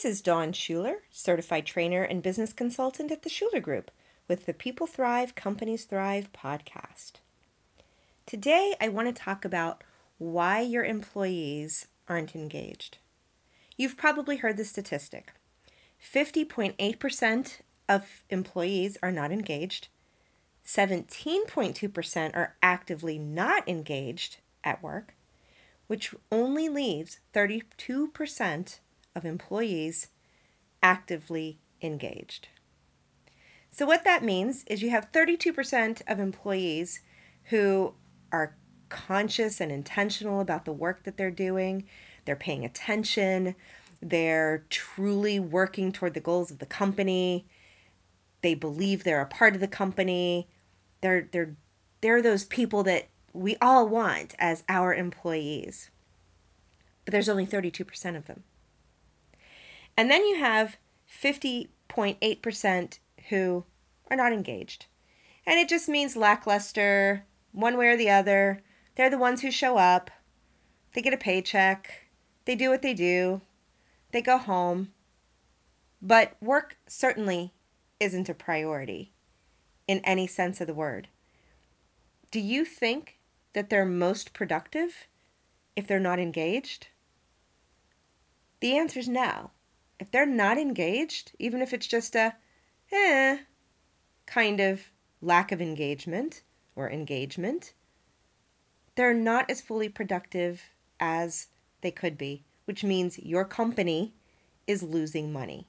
This is Dawn Shuler, certified trainer and business consultant at the Shuler Group with the People Thrive, Companies Thrive podcast. Today, I want to talk about why your employees aren't engaged. You've probably heard the statistic 50.8% of employees are not engaged, 17.2% are actively not engaged at work, which only leaves 32% of employees actively engaged. So, what that means is you have 32% of employees who are conscious and intentional about the work that they're doing, they're paying attention, they're truly working toward the goals of the company, they believe they're a part of the company. They're they're they're those people that we all want as our employees. But there's only 32% of them. And then you have 50.8% who are not engaged. And it just means lackluster, one way or the other. They're the ones who show up, they get a paycheck, they do what they do, they go home. But work certainly isn't a priority in any sense of the word. Do you think that they're most productive if they're not engaged? The answer is no. If they're not engaged, even if it's just a eh kind of lack of engagement or engagement, they're not as fully productive as they could be, which means your company is losing money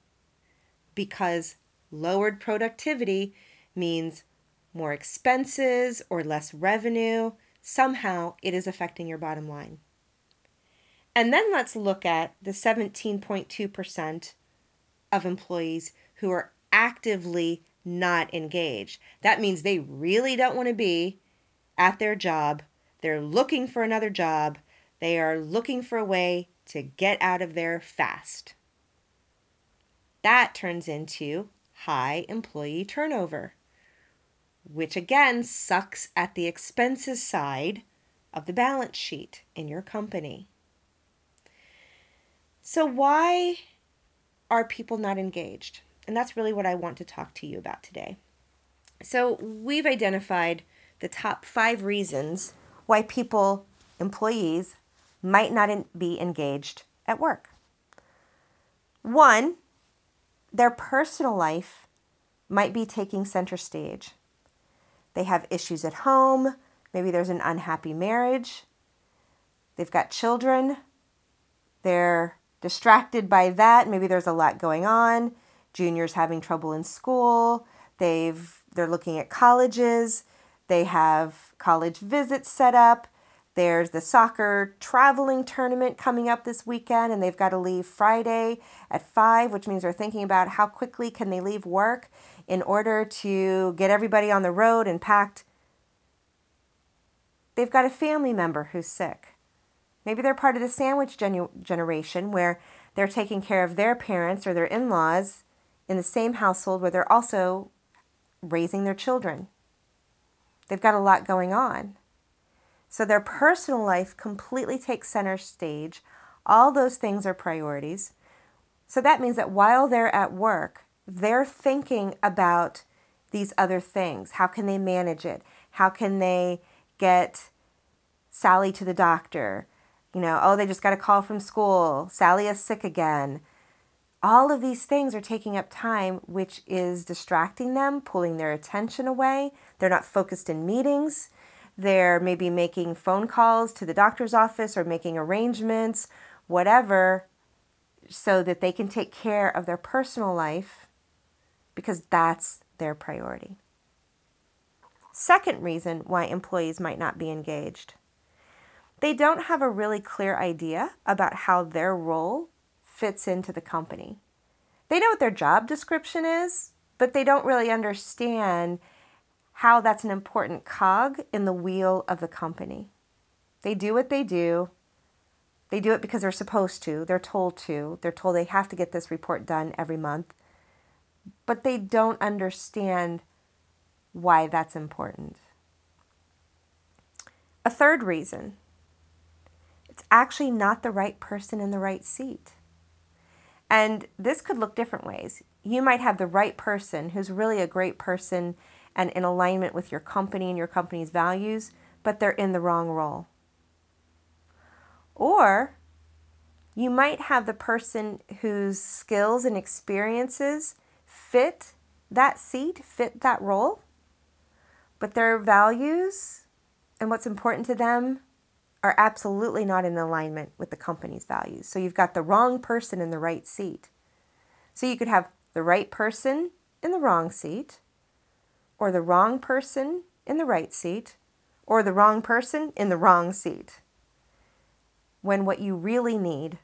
because lowered productivity means more expenses or less revenue. Somehow it is affecting your bottom line. And then let's look at the 17.2% of employees who are actively not engaged. That means they really don't want to be at their job. They're looking for another job. They are looking for a way to get out of there fast. That turns into high employee turnover, which again sucks at the expenses side of the balance sheet in your company. So, why are people not engaged? And that's really what I want to talk to you about today. So, we've identified the top five reasons why people, employees, might not be engaged at work. One, their personal life might be taking center stage. They have issues at home, maybe there's an unhappy marriage, they've got children, they're distracted by that. Maybe there's a lot going on. Juniors having trouble in school. They've they're looking at colleges. They have college visits set up. There's the soccer traveling tournament coming up this weekend and they've got to leave Friday at 5, which means they're thinking about how quickly can they leave work in order to get everybody on the road and packed. They've got a family member who's sick. Maybe they're part of the sandwich generation where they're taking care of their parents or their in laws in the same household where they're also raising their children. They've got a lot going on. So their personal life completely takes center stage. All those things are priorities. So that means that while they're at work, they're thinking about these other things. How can they manage it? How can they get Sally to the doctor? You know, oh, they just got a call from school. Sally is sick again. All of these things are taking up time, which is distracting them, pulling their attention away. They're not focused in meetings. They're maybe making phone calls to the doctor's office or making arrangements, whatever, so that they can take care of their personal life because that's their priority. Second reason why employees might not be engaged they don't have a really clear idea about how their role fits into the company. They know what their job description is, but they don't really understand how that's an important cog in the wheel of the company. They do what they do. They do it because they're supposed to, they're told to, they're told they have to get this report done every month, but they don't understand why that's important. A third reason actually not the right person in the right seat. And this could look different ways. You might have the right person who's really a great person and in alignment with your company and your company's values, but they're in the wrong role. Or you might have the person whose skills and experiences fit that seat, fit that role, but their values and what's important to them are absolutely not in alignment with the company's values. So you've got the wrong person in the right seat. So you could have the right person in the wrong seat, or the wrong person in the right seat, or the wrong person in the wrong seat. When what you really need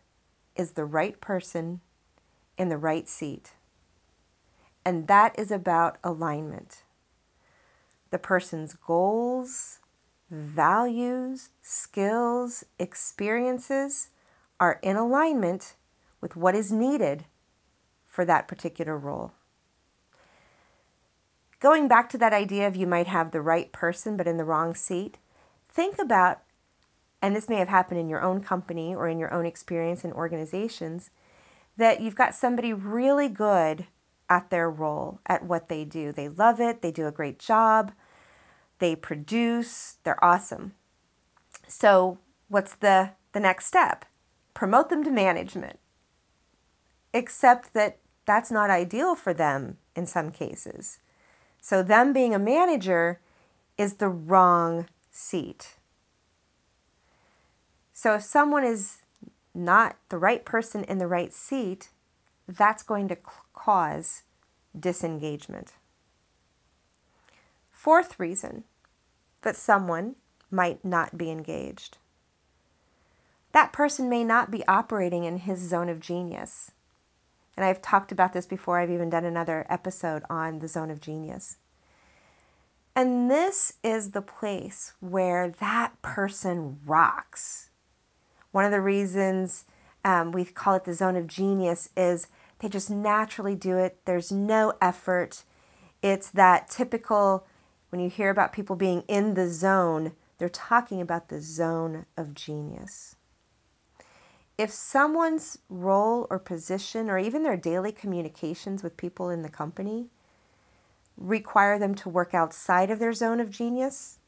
is the right person in the right seat. And that is about alignment. The person's goals, values, skills, experiences are in alignment with what is needed for that particular role. Going back to that idea of you might have the right person but in the wrong seat, think about, and this may have happened in your own company or in your own experience in organizations, that you've got somebody really good at their role, at what they do. They love it, they do a great job, they produce, they're awesome. So, what's the, the next step? Promote them to management. Except that that's not ideal for them in some cases. So, them being a manager is the wrong seat. So, if someone is not the right person in the right seat, that's going to cause disengagement. Fourth reason that someone might not be engaged. That person may not be operating in his zone of genius. And I've talked about this before, I've even done another episode on the zone of genius. And this is the place where that person rocks. One of the reasons um, we call it the zone of genius is they just naturally do it, there's no effort. It's that typical when you hear about people being in the zone, they're talking about the zone of genius. If someone's role or position, or even their daily communications with people in the company, require them to work outside of their zone of genius,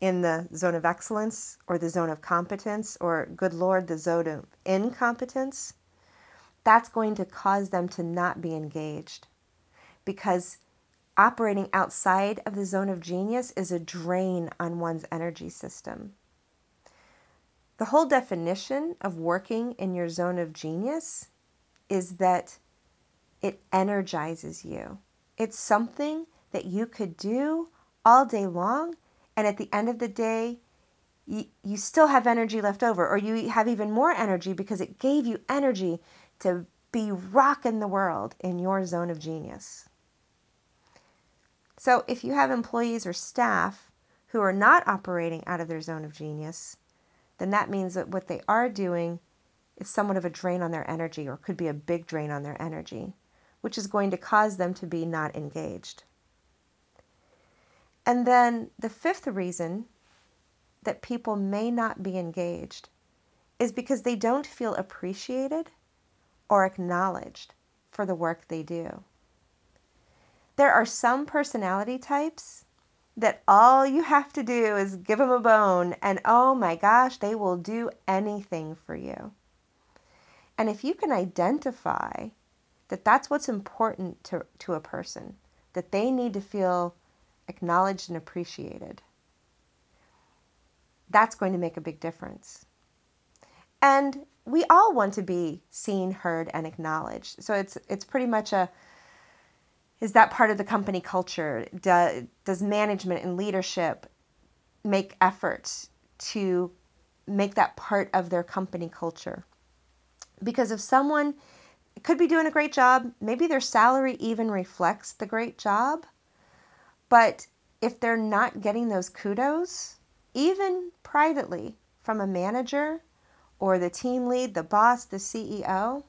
in the zone of excellence, or the zone of competence, or, good Lord, the zone of incompetence, that's going to cause them to not be engaged because operating outside of the zone of genius is a drain on one's energy system. The whole definition of working in your zone of genius is that it energizes you. It's something that you could do all day long, and at the end of the day, you, you still have energy left over, or you have even more energy because it gave you energy to be rocking the world in your zone of genius. So if you have employees or staff who are not operating out of their zone of genius, then that means that what they are doing is somewhat of a drain on their energy or could be a big drain on their energy, which is going to cause them to be not engaged. And then the fifth reason that people may not be engaged is because they don't feel appreciated or acknowledged for the work they do. There are some personality types that all you have to do is give them a bone, and oh my gosh, they will do anything for you. And if you can identify that that's what's important to, to a person, that they need to feel acknowledged and appreciated, that's going to make a big difference. And we all want to be seen, heard, and acknowledged. So it's it's pretty much a is that part of the company culture? Do, does management and leadership make efforts to make that part of their company culture? Because if someone could be doing a great job, maybe their salary even reflects the great job, but if they're not getting those kudos, even privately from a manager or the team lead, the boss, the CEO,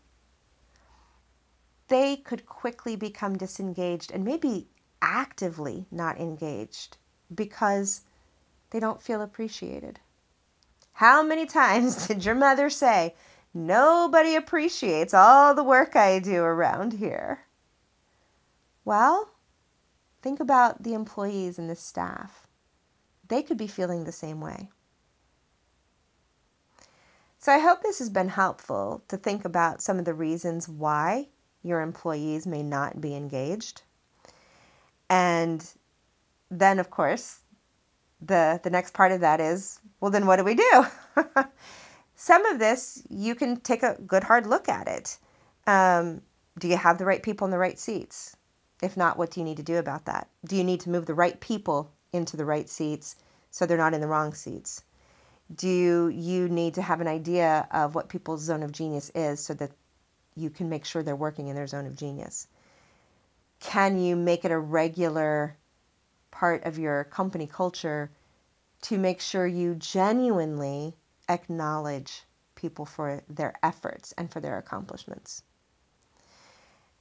they could quickly become disengaged and maybe actively not engaged because they don't feel appreciated. How many times did your mother say, Nobody appreciates all the work I do around here. Well, think about the employees and the staff. They could be feeling the same way. So I hope this has been helpful to think about some of the reasons why your employees may not be engaged. And then, of course, the, the next part of that is well, then what do we do? Some of this, you can take a good hard look at it. Um, do you have the right people in the right seats? If not, what do you need to do about that? Do you need to move the right people into the right seats so they're not in the wrong seats? Do you need to have an idea of what people's zone of genius is so that you can make sure they're working in their zone of genius? Can you make it a regular part of your company culture to make sure you genuinely acknowledge people for their efforts and for their accomplishments?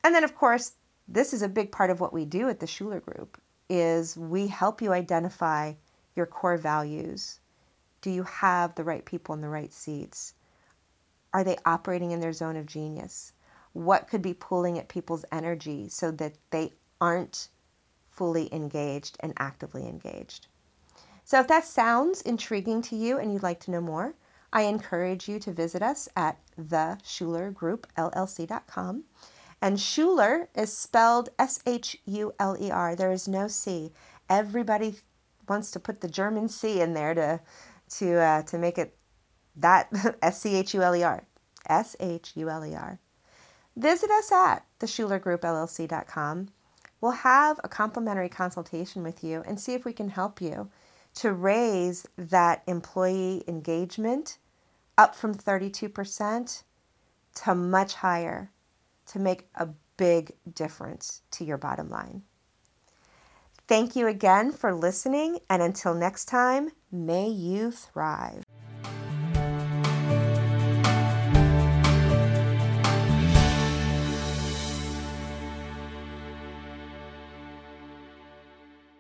And then, of course, this is a big part of what we do at the Shuler Group is we help you identify your core values do you have the right people in the right seats? Are they operating in their zone of genius? What could be pulling at people's energy so that they aren't fully engaged and actively engaged? So, if that sounds intriguing to you and you'd like to know more, I encourage you to visit us at theshulergroupllc.com. And Shuler is spelled S H U L E R. There is no C. Everybody wants to put the German C in there to to uh, to make it that S C H U L E R S H U L E R. Visit us at theshulergroupllc.com. We'll have a complimentary consultation with you and see if we can help you to raise that employee engagement up from 32% to much higher to make a big difference to your bottom line. Thank you again for listening, and until next time, may you thrive.